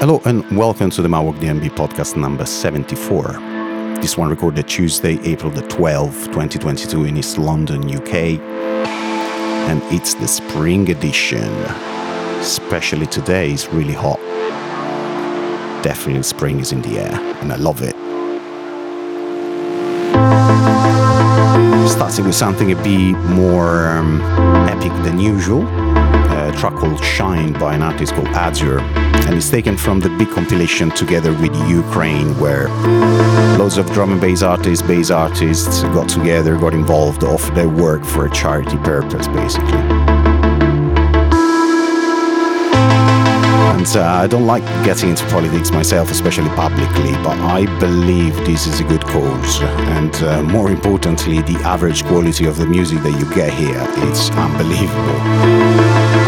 Hello and welcome to the Mawok DNB podcast number 74. This one recorded Tuesday, April the 12th, 2022 in East London, UK. And it's the spring edition. Especially today, it's really hot. Definitely spring is in the air and I love it. Starting with something a bit more um, epic than usual. A track called Shine by an artist called Azure. And it's taken from the big compilation together with Ukraine, where loads of drum and bass artists, bass artists got together, got involved, offered their work for a charity purpose, basically. And uh, I don't like getting into politics myself, especially publicly, but I believe this is a good cause. And uh, more importantly, the average quality of the music that you get here is unbelievable.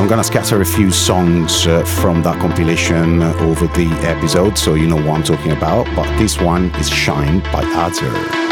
I'm gonna scatter a few songs uh, from that compilation over the episode so you know what I'm talking about, but this one is Shine by Azure.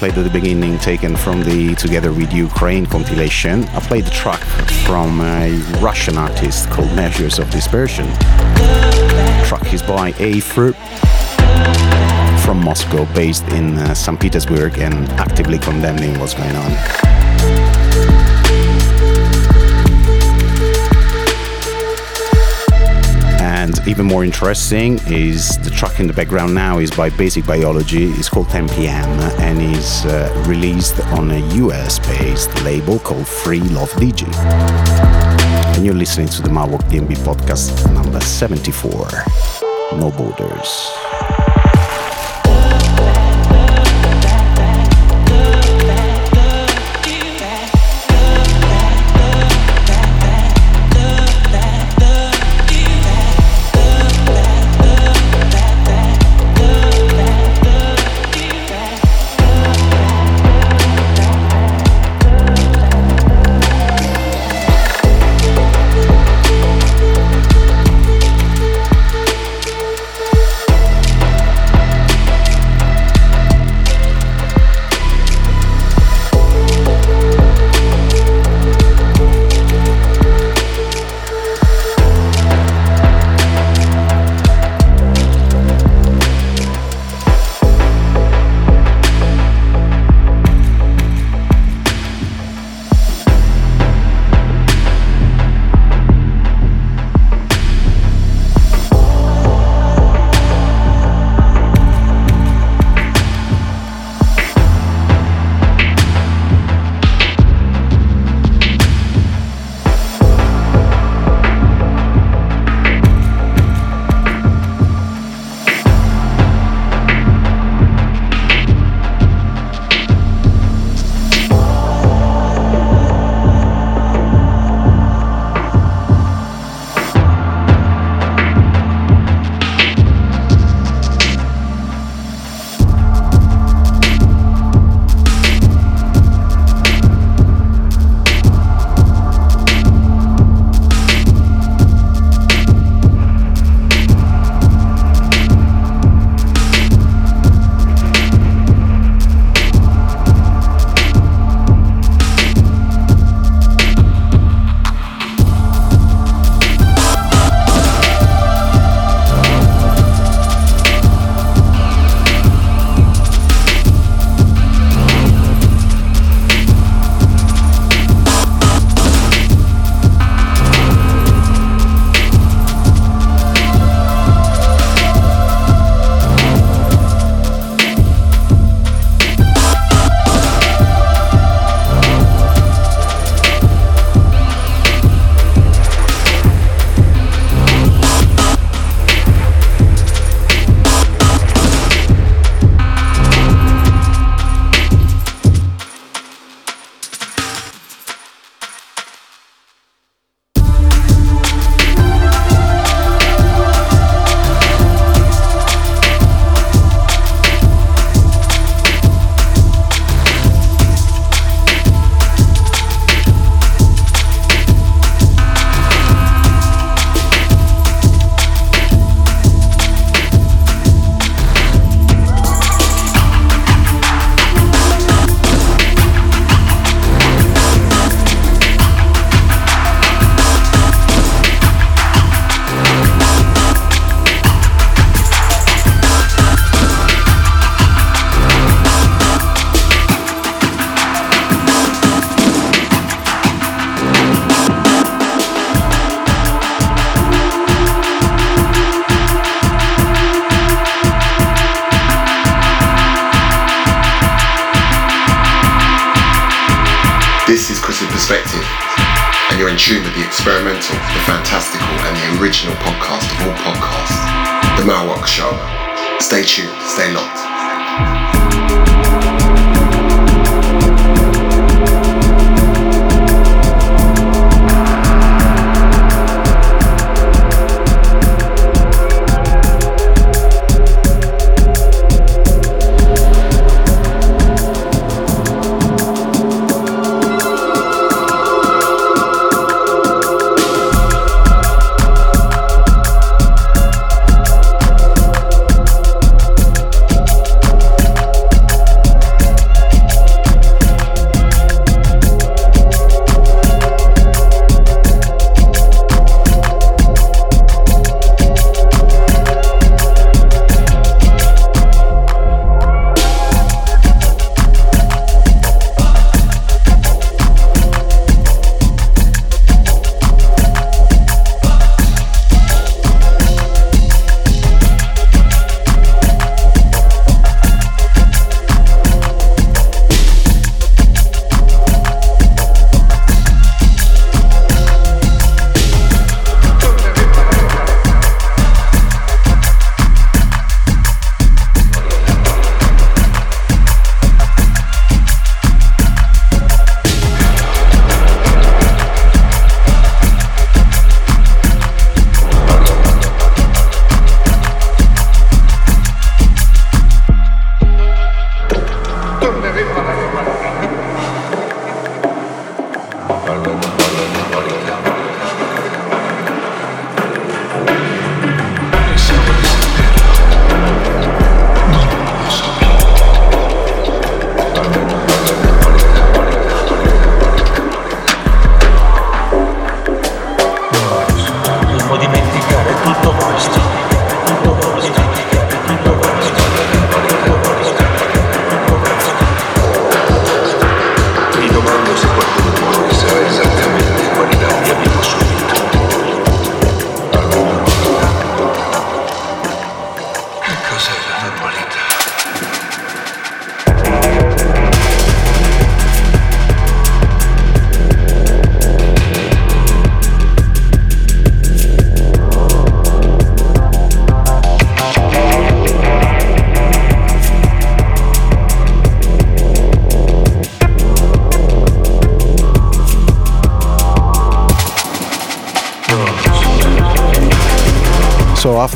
Played at the beginning, taken from the Together with Ukraine compilation, I played the track from a Russian artist called Measures of Dispersion. The track is by Aether from Moscow, based in uh, St. Petersburg, and actively condemning what's going on. Even more interesting is the track in the background now is by Basic Biology. It's called 10 PM and is uh, released on a US based label called Free Love DJ. And you're listening to the Marwalk DNB podcast number 74 No Borders.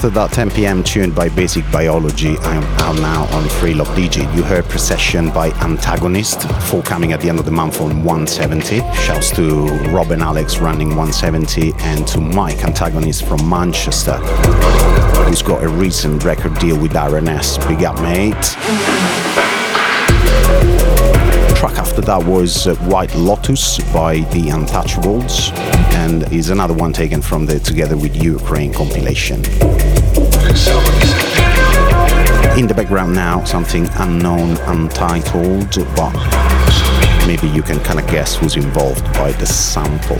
After that 10 pm tune by Basic Biology, I'm now on Free Love DJ. You heard Procession by Antagonist, forthcoming at the end of the month on 170. Shouts to Rob and Alex running 170 and to Mike Antagonist from Manchester, who's got a recent record deal with RNS. Big up, mate. Track after that was uh, White Lotus by The Untouchables and is another one taken from the Together with Ukraine compilation. In the background now, something unknown, untitled, but maybe you can kind of guess who's involved by the sample.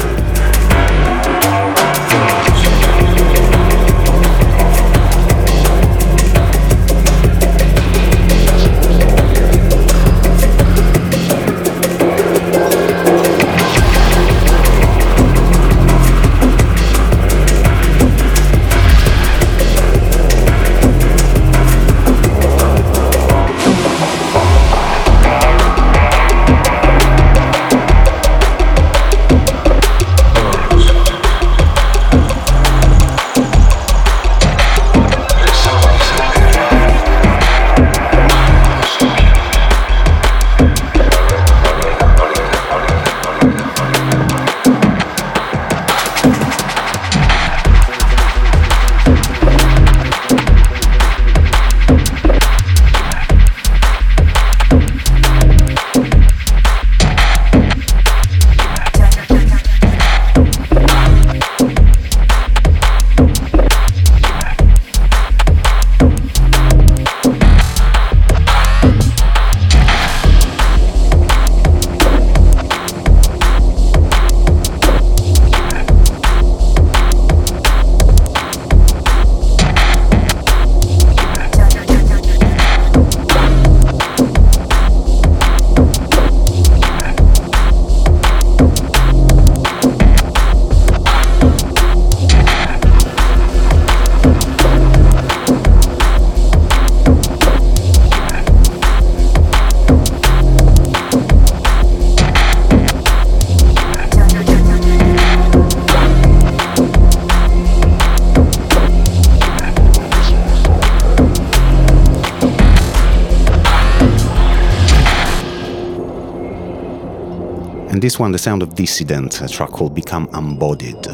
This one, The Sound of Dissident, a track called Become Embodied.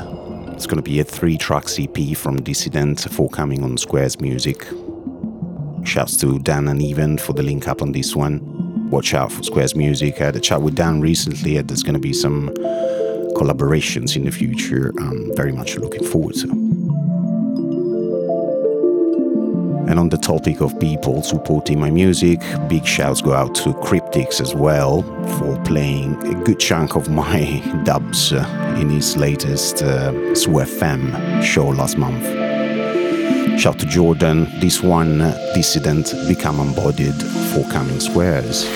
It's going to be a three track EP from Dissident forthcoming on Squares Music. Shouts to Dan and Even for the link up on this one. Watch out for Squares Music. I had a chat with Dan recently, and there's going to be some collaborations in the future. I'm very much looking forward to. And on the topic of people supporting my music, big shouts go out to Cryptics as well for playing a good chunk of my dubs uh, in his latest uh, SWFM show last month. Shout to Jordan, this one, uh, Dissident, Become Embodied, for Coming squares.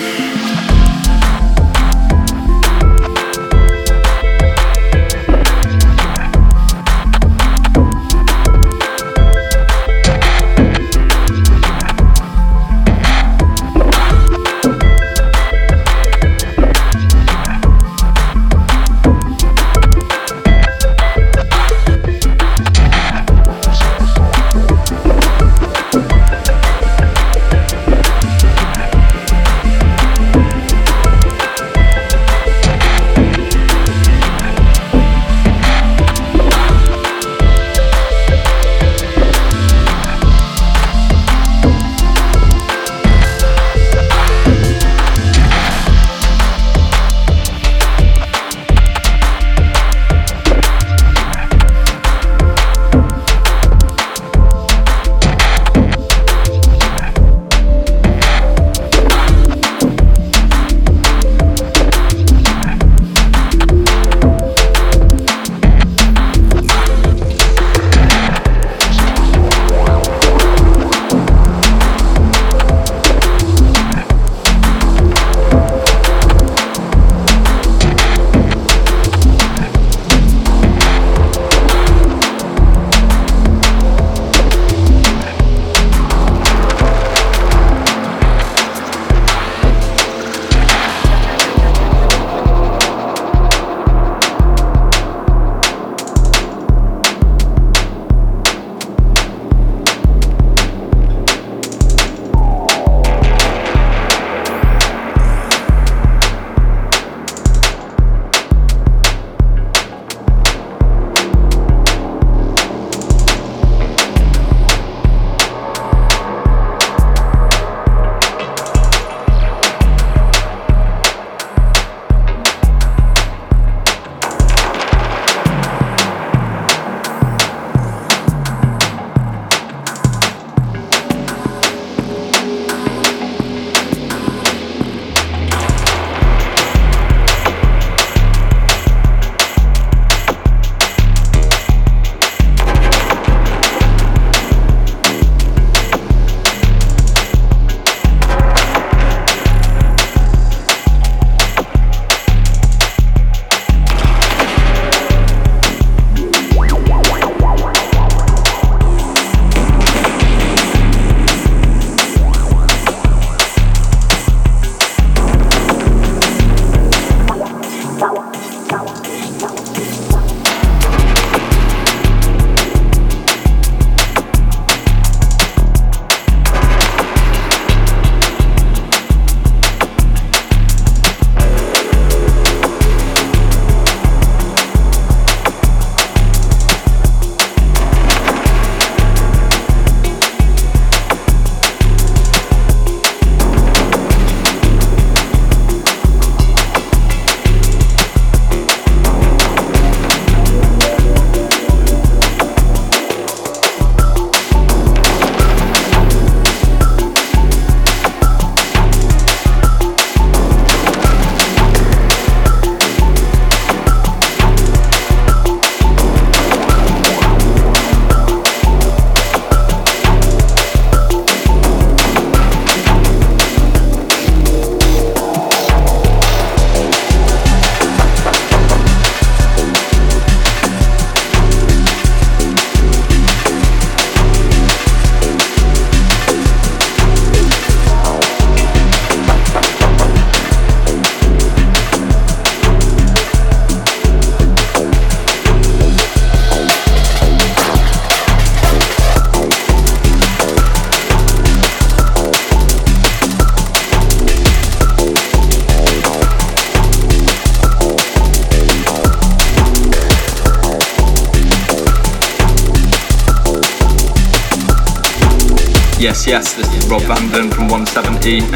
170,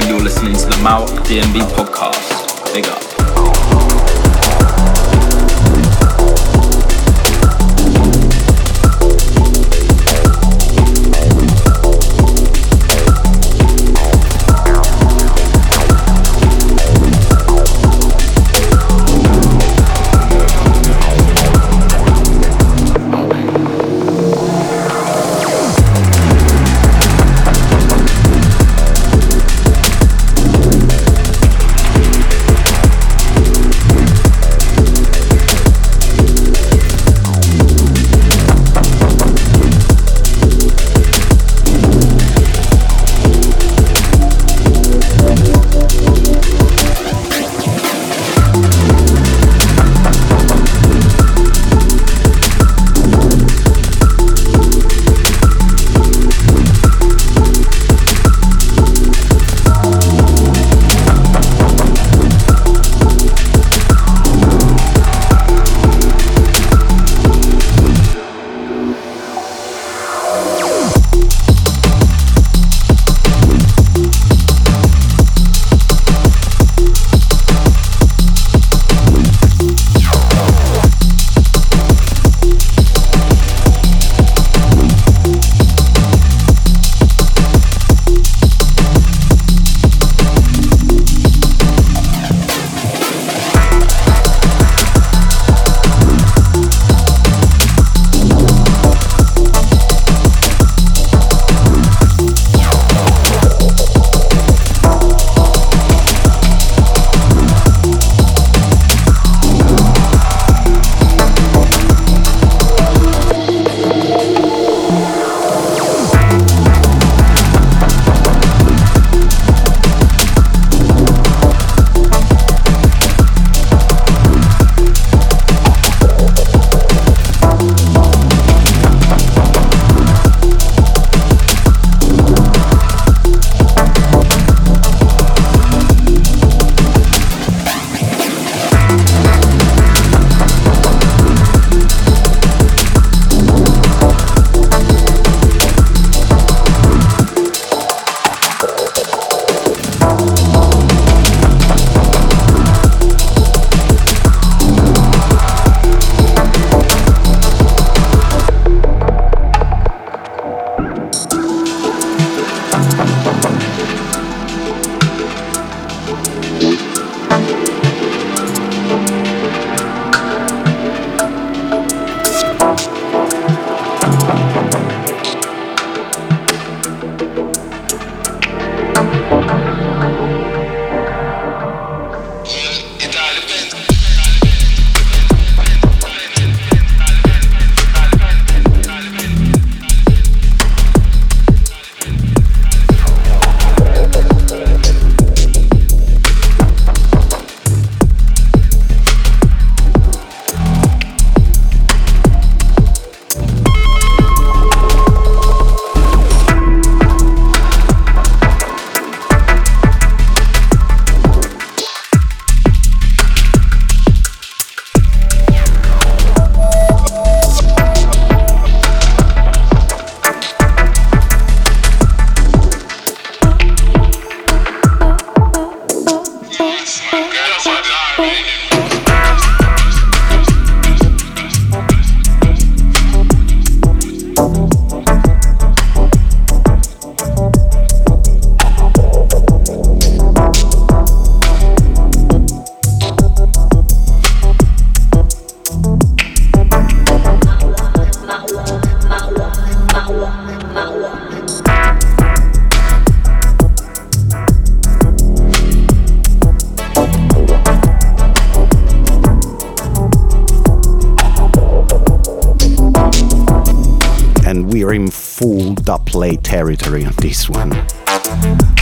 territory on this one.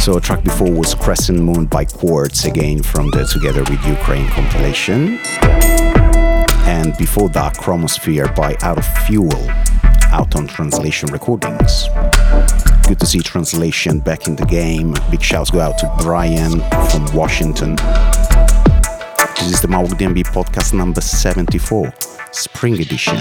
So, a track before was Crescent Moon by Quartz, again from the Together with Ukraine compilation. And before that, Chromosphere by Out of Fuel, out on Translation Recordings. Good to see Translation back in the game. Big shouts go out to Brian from Washington. This is the Mauok DNB podcast number 74, Spring Edition.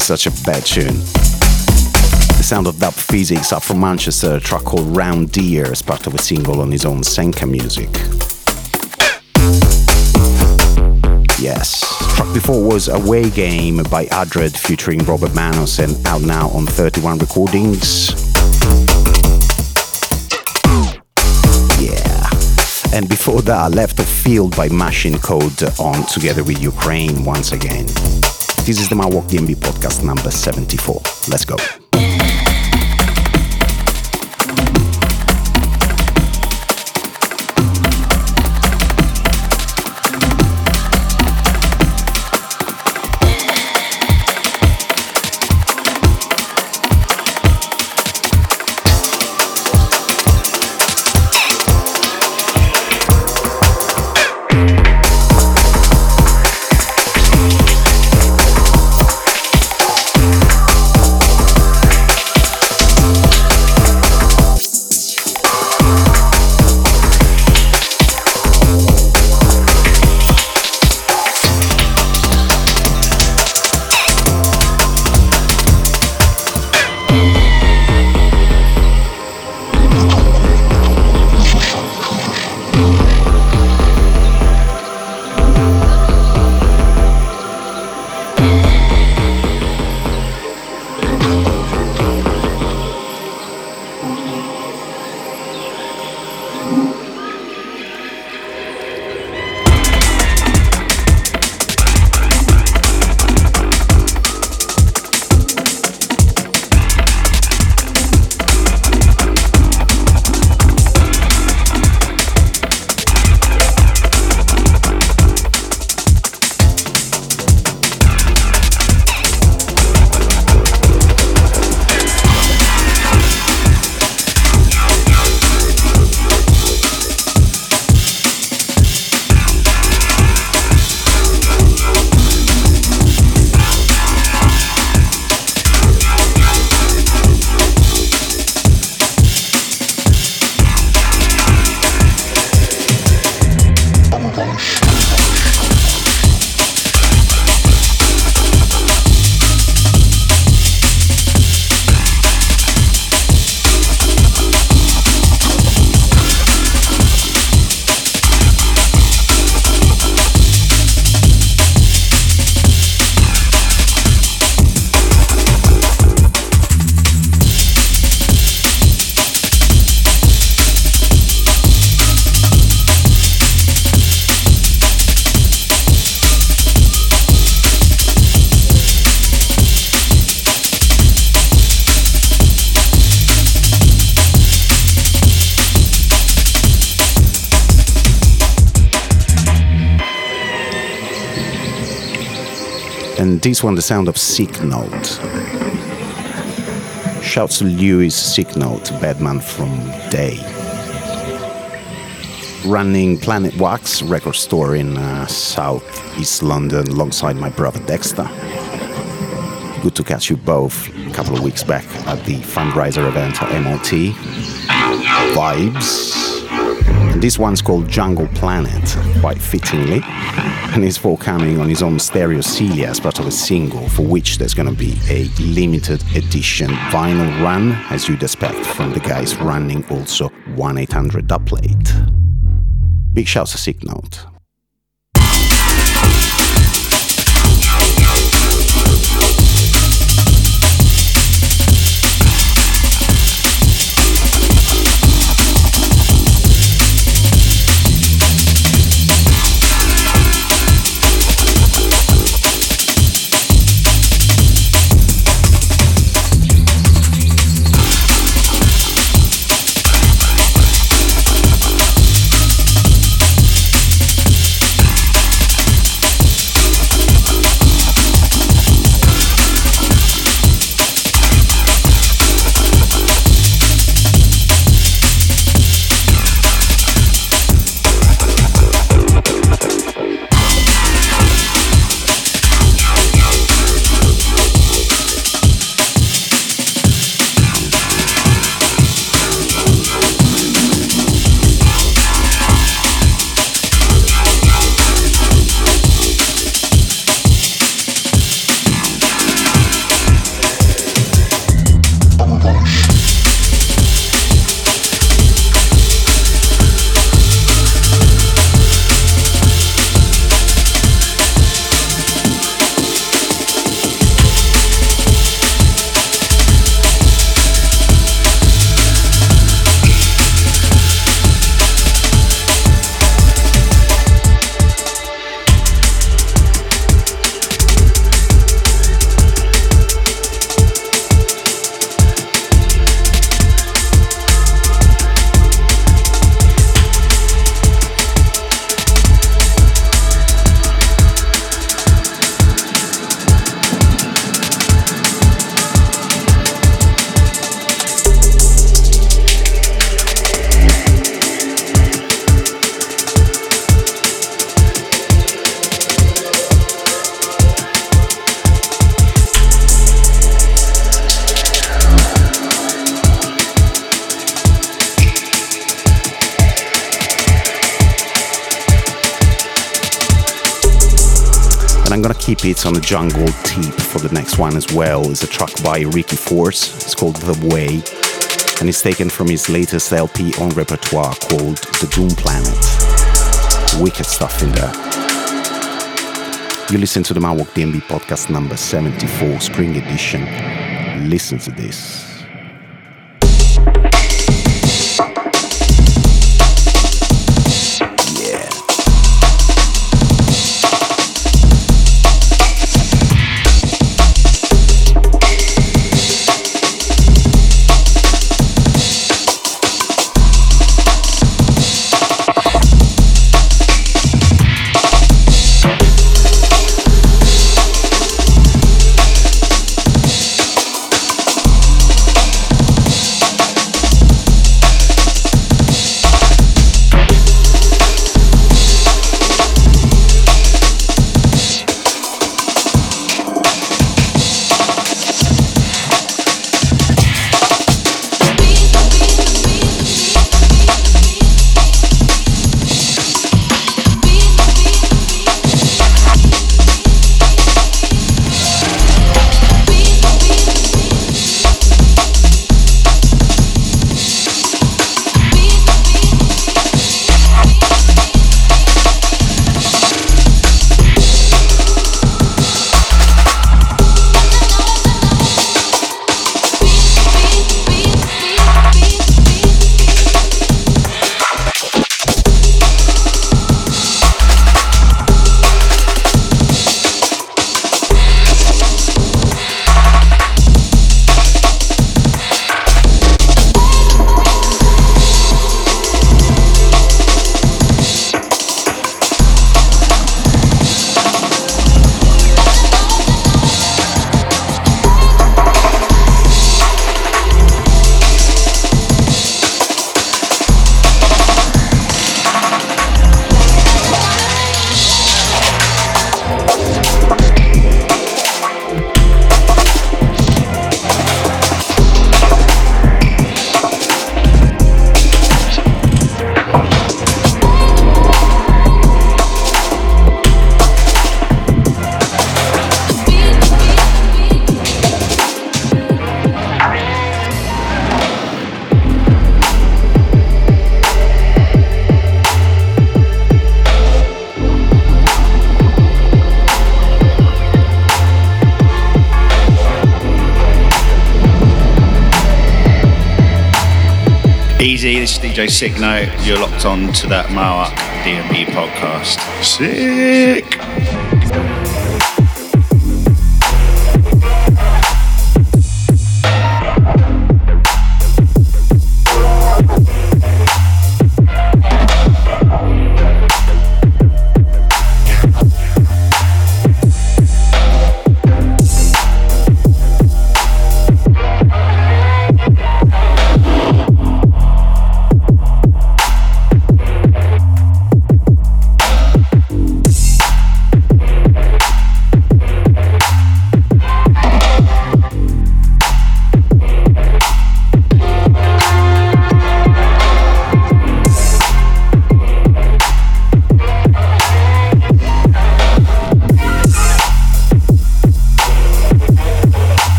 Such a bad tune. The sound of Dub Phizix up from Manchester, a track called Round Deer as part of a single on his own Senka music. Yes. Track before was Away Game by Adred featuring Robert Manos and out now on 31 recordings. Yeah. And before that, I Left of Field by Machine Code on Together with Ukraine once again. This is the Mawok DnB podcast number 74. Let's go. This one, the sound of Sick Note. Shouts to Lewis Sick Note, Badman from Day. Running Planet Wax record store in uh, South East London alongside my brother Dexter. Good to catch you both a couple of weeks back at the fundraiser event at MOT. Vibes. And this one's called Jungle Planet, quite fittingly. And it's forthcoming on his own stereo Celia as part of a single for which there's going to be a limited edition vinyl run, as you'd expect from the guys running also 1 800 Dubplate. Big shouts to Sick Note. Keep it on the jungle tip for the next one as well. It's a track by Ricky Force. It's called The Way. And it's taken from his latest LP on repertoire called The Doom Planet. Wicked stuff in there. You listen to the Mawok DNB podcast number 74, spring edition. Listen to this. Sick Note. You're locked on to that Mawok DNB podcast. Sick!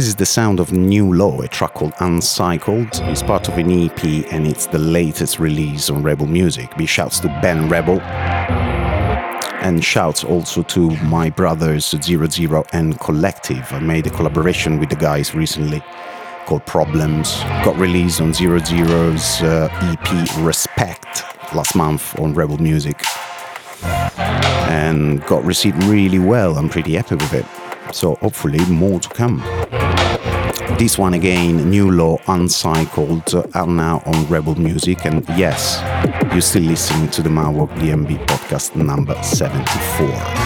This is the sound of New Law, a track called Uncycled. It's part of an EP and it's the latest release on Rebel Music. Big shouts to Ben Rebel. And shouts also to my brothers Zero Zero and Collective. I made a collaboration with the guys recently called Problems. Got released on Zero Zero's uh, EP Respect last month on Rebel Music. And got received really well. I'm pretty happy with it. So hopefully more to come. This one again, New Law Uncycled, are now on Rebel Music. And yes, you're still listening to the Mawok DNB podcast number 74.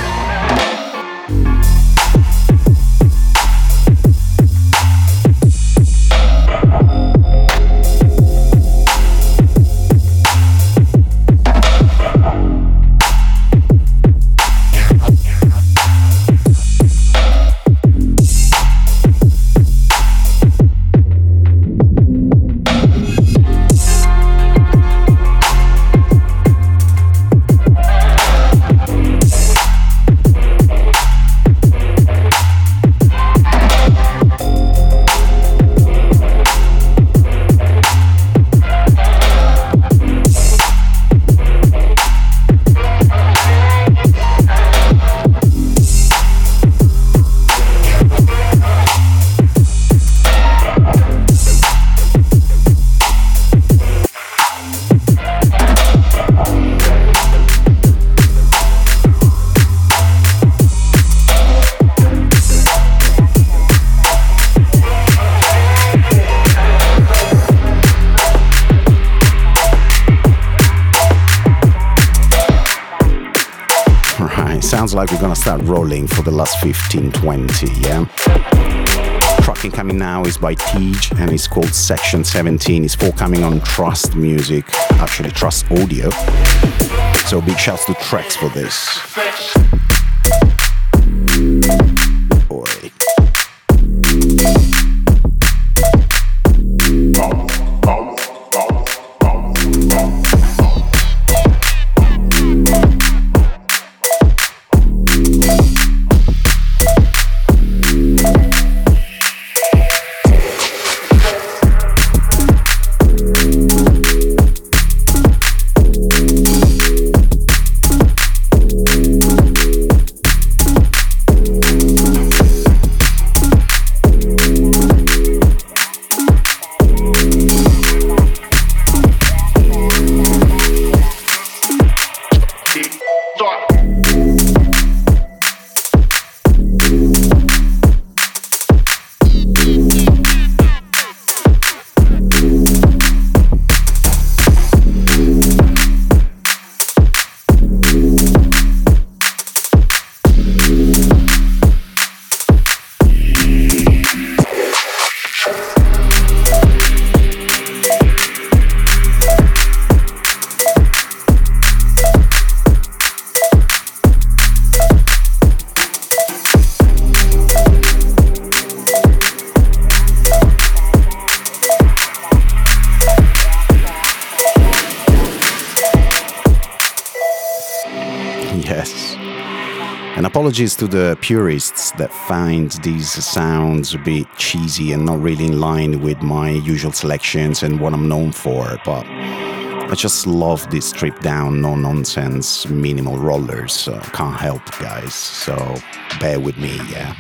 Like we're gonna start rolling for the last 15 20, yeah? Tracking coming now is by Tej and it's called Section 17. It's forthcoming on Trust Music, actually, Trust Audio. So big shouts to Tracks for this. Apologies to the purists that find these sounds a bit cheesy and not really in line with my usual selections and what I'm known for, but I just love this stripped down, no nonsense, minimal rollers. So can't help, guys. So bear with me, yeah.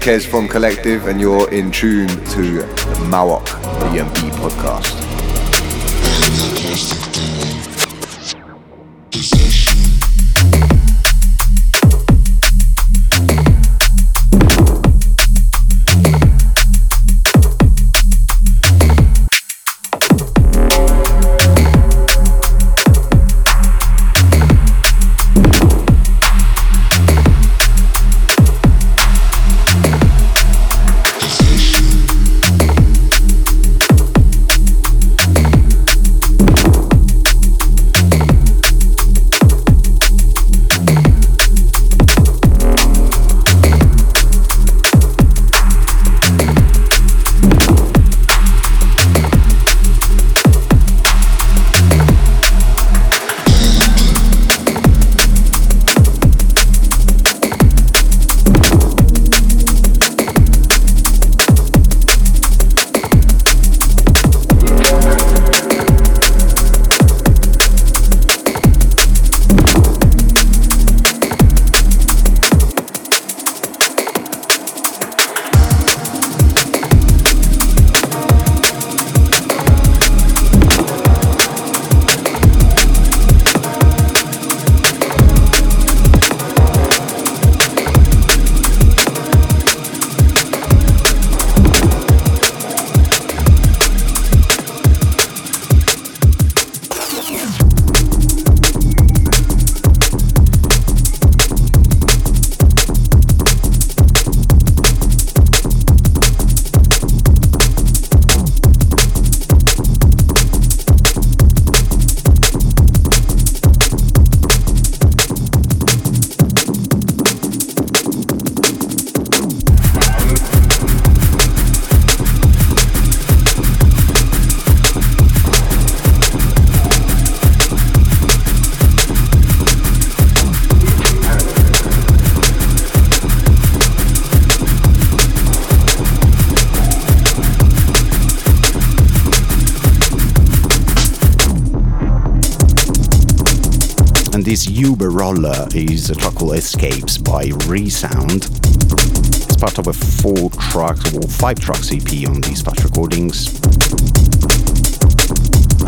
Kez from Collective, and you're in tune to the Mawok DNB podcast. This Uber roller is a track called Escapes by Resound. It's part of a four tracks or five tracks EP on these fast recordings.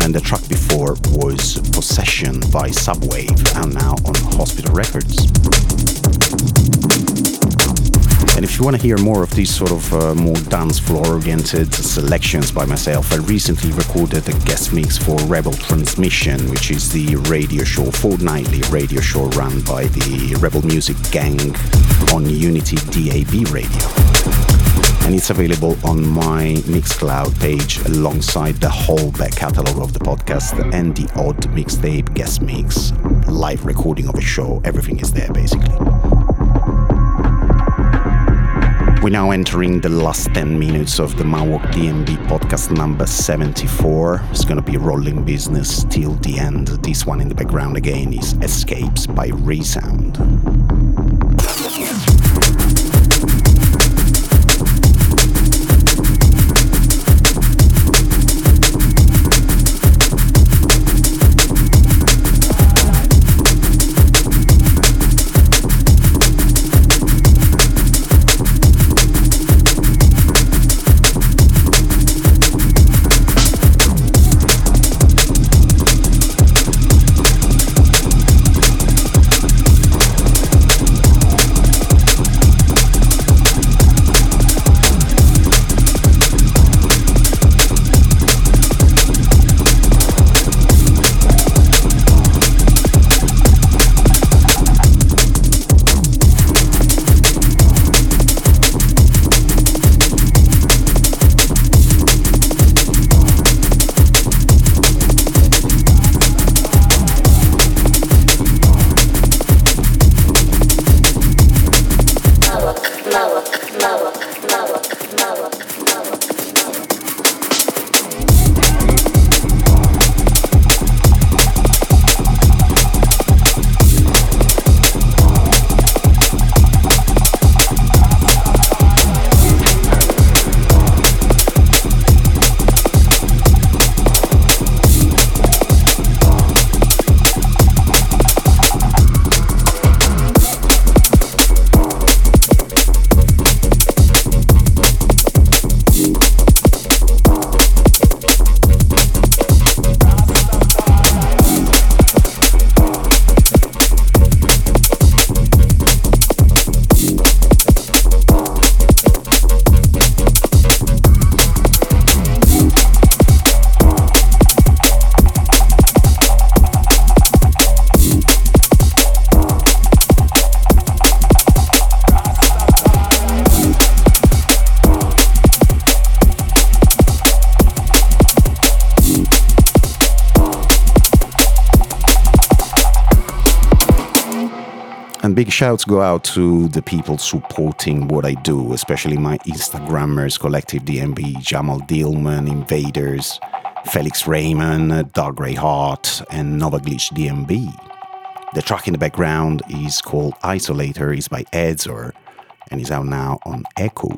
And the track before was Possession by Subwave and now on Hospital Records. And if you want to hear more of these sort of uh, more dance floor oriented selections by myself, I recently recorded a guest mix for Rebel Transmission, which is the radio show, fortnightly radio show run by the Rebel Music Gang on Unity DAB radio. And it's available on my Mixcloud page alongside the whole back catalogue of the podcast and the odd mixtape, guest mix, live recording of a show. Everything is there basically. We're now entering the last 10 minutes of the Mawok DNB podcast number 74. It's going to be rolling business till the end. This one in the background again is Escapes by Resound. Shouts go out to the people supporting what I do, especially my Instagrammers, Collective DNB, Jamal Dillman, Invaders, Felix Raymond, Dark Grey Heart, and Nova Glitch DNB. The track in the background is called Isolator, is by Edzor, and is out now on Echo.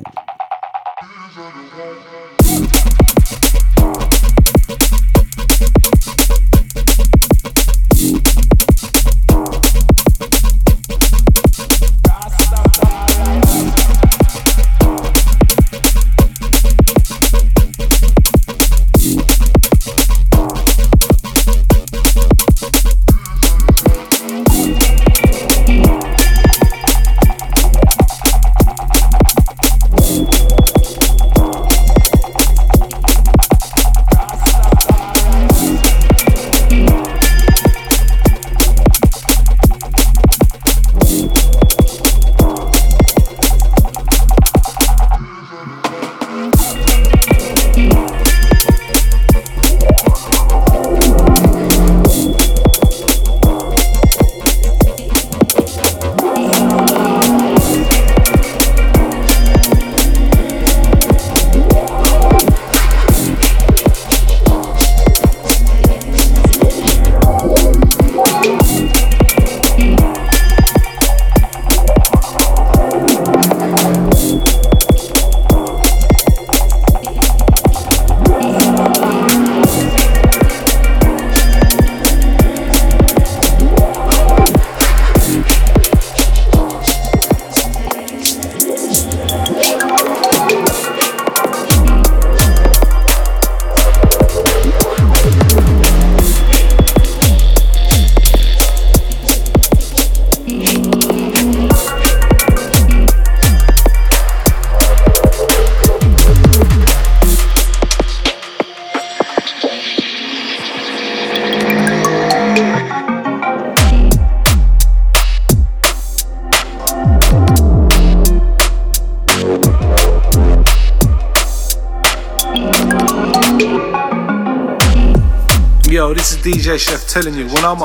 Telling you, when I'm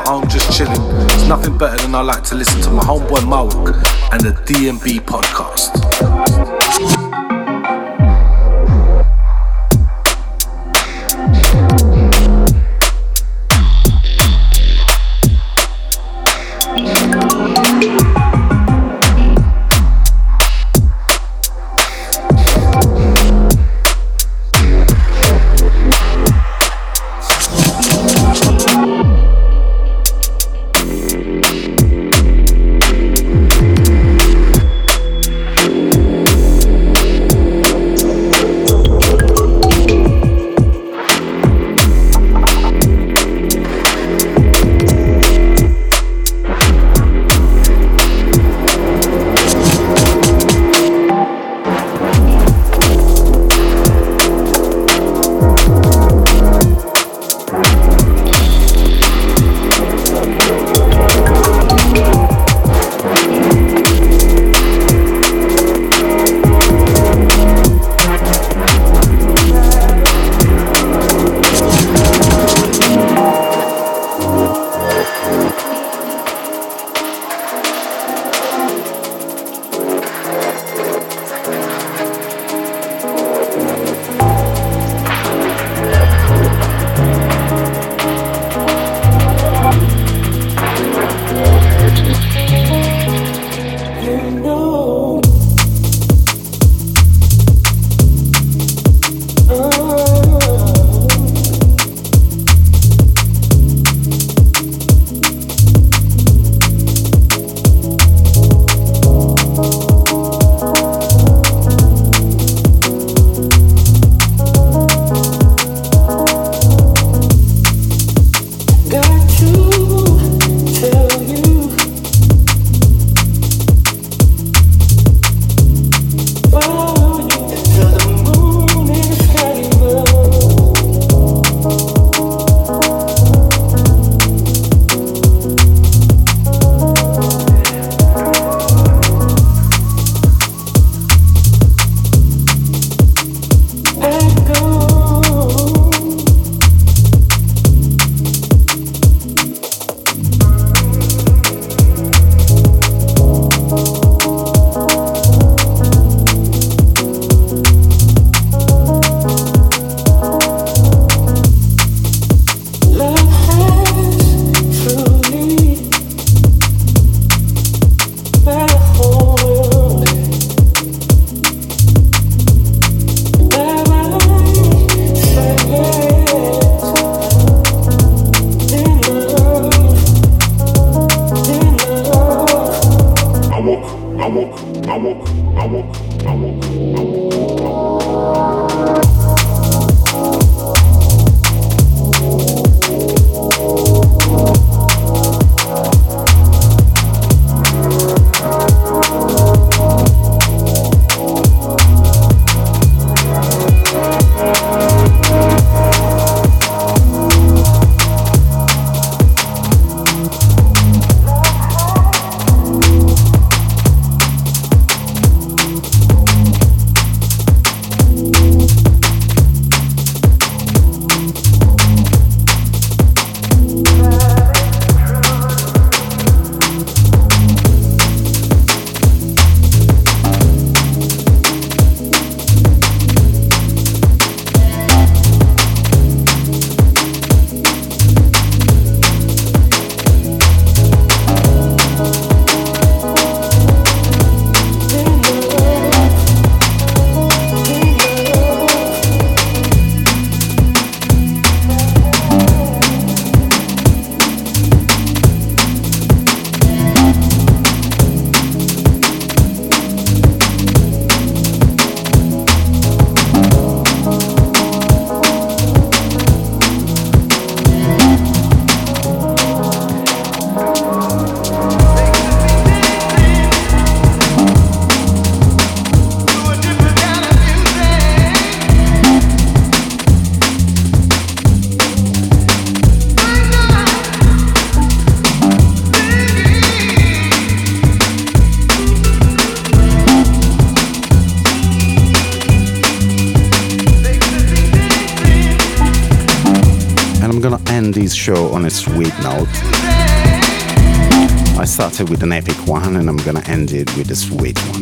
I started with an epic one and I'm gonna end it with a sweet one.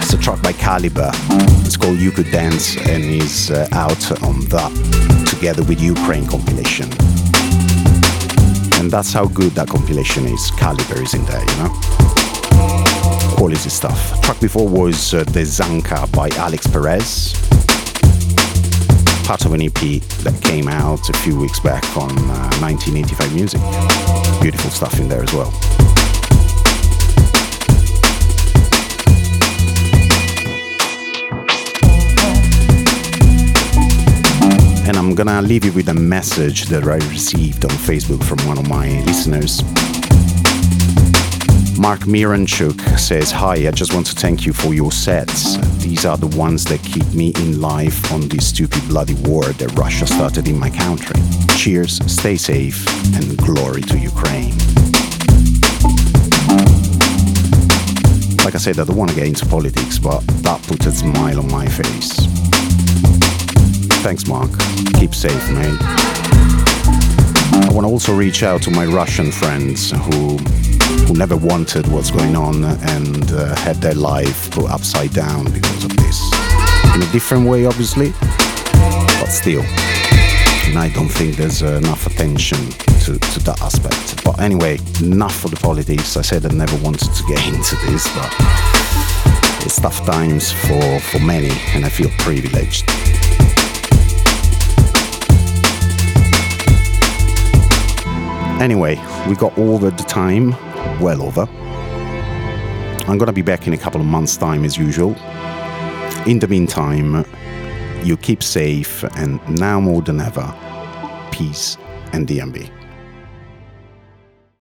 It's a track by Calibre. It's called You Could Dance and is uh, out on that together with Ukraine compilation. And that's how good that compilation is. Calibre is in there, you know? Quality stuff. Track before was uh, The Zanka by Alix Perez. Part of an EP that came out a few weeks back on uh, 1985 Music. Beautiful stuff in there as well. And I'm gonna leave you with a message that I received on Facebook from one of my listeners. Mark Miranchuk says, Hi, I just want to thank you for your sets. These are the ones that keep me in life on this stupid bloody war that Russia started in my country. Cheers, stay safe, and glory to Ukraine. Like I said, I don't want to get into politics, but that put a smile on my face. Thanks, Mark. Keep safe, mate. I want to also reach out to my Russian friends who who never wanted what's going on and uh, had their life put upside down because of this. In a different way, obviously, but still. And I don't think there's enough attention to, to that aspect. But anyway, enough for the politics. I said I never wanted to get into this, but it's tough times for, for many, and I feel privileged. Anyway, we got over the time, well over. I'm gonna be back in a couple of months' time as usual. In the meantime, you keep safe and now more than ever, peace and DNB.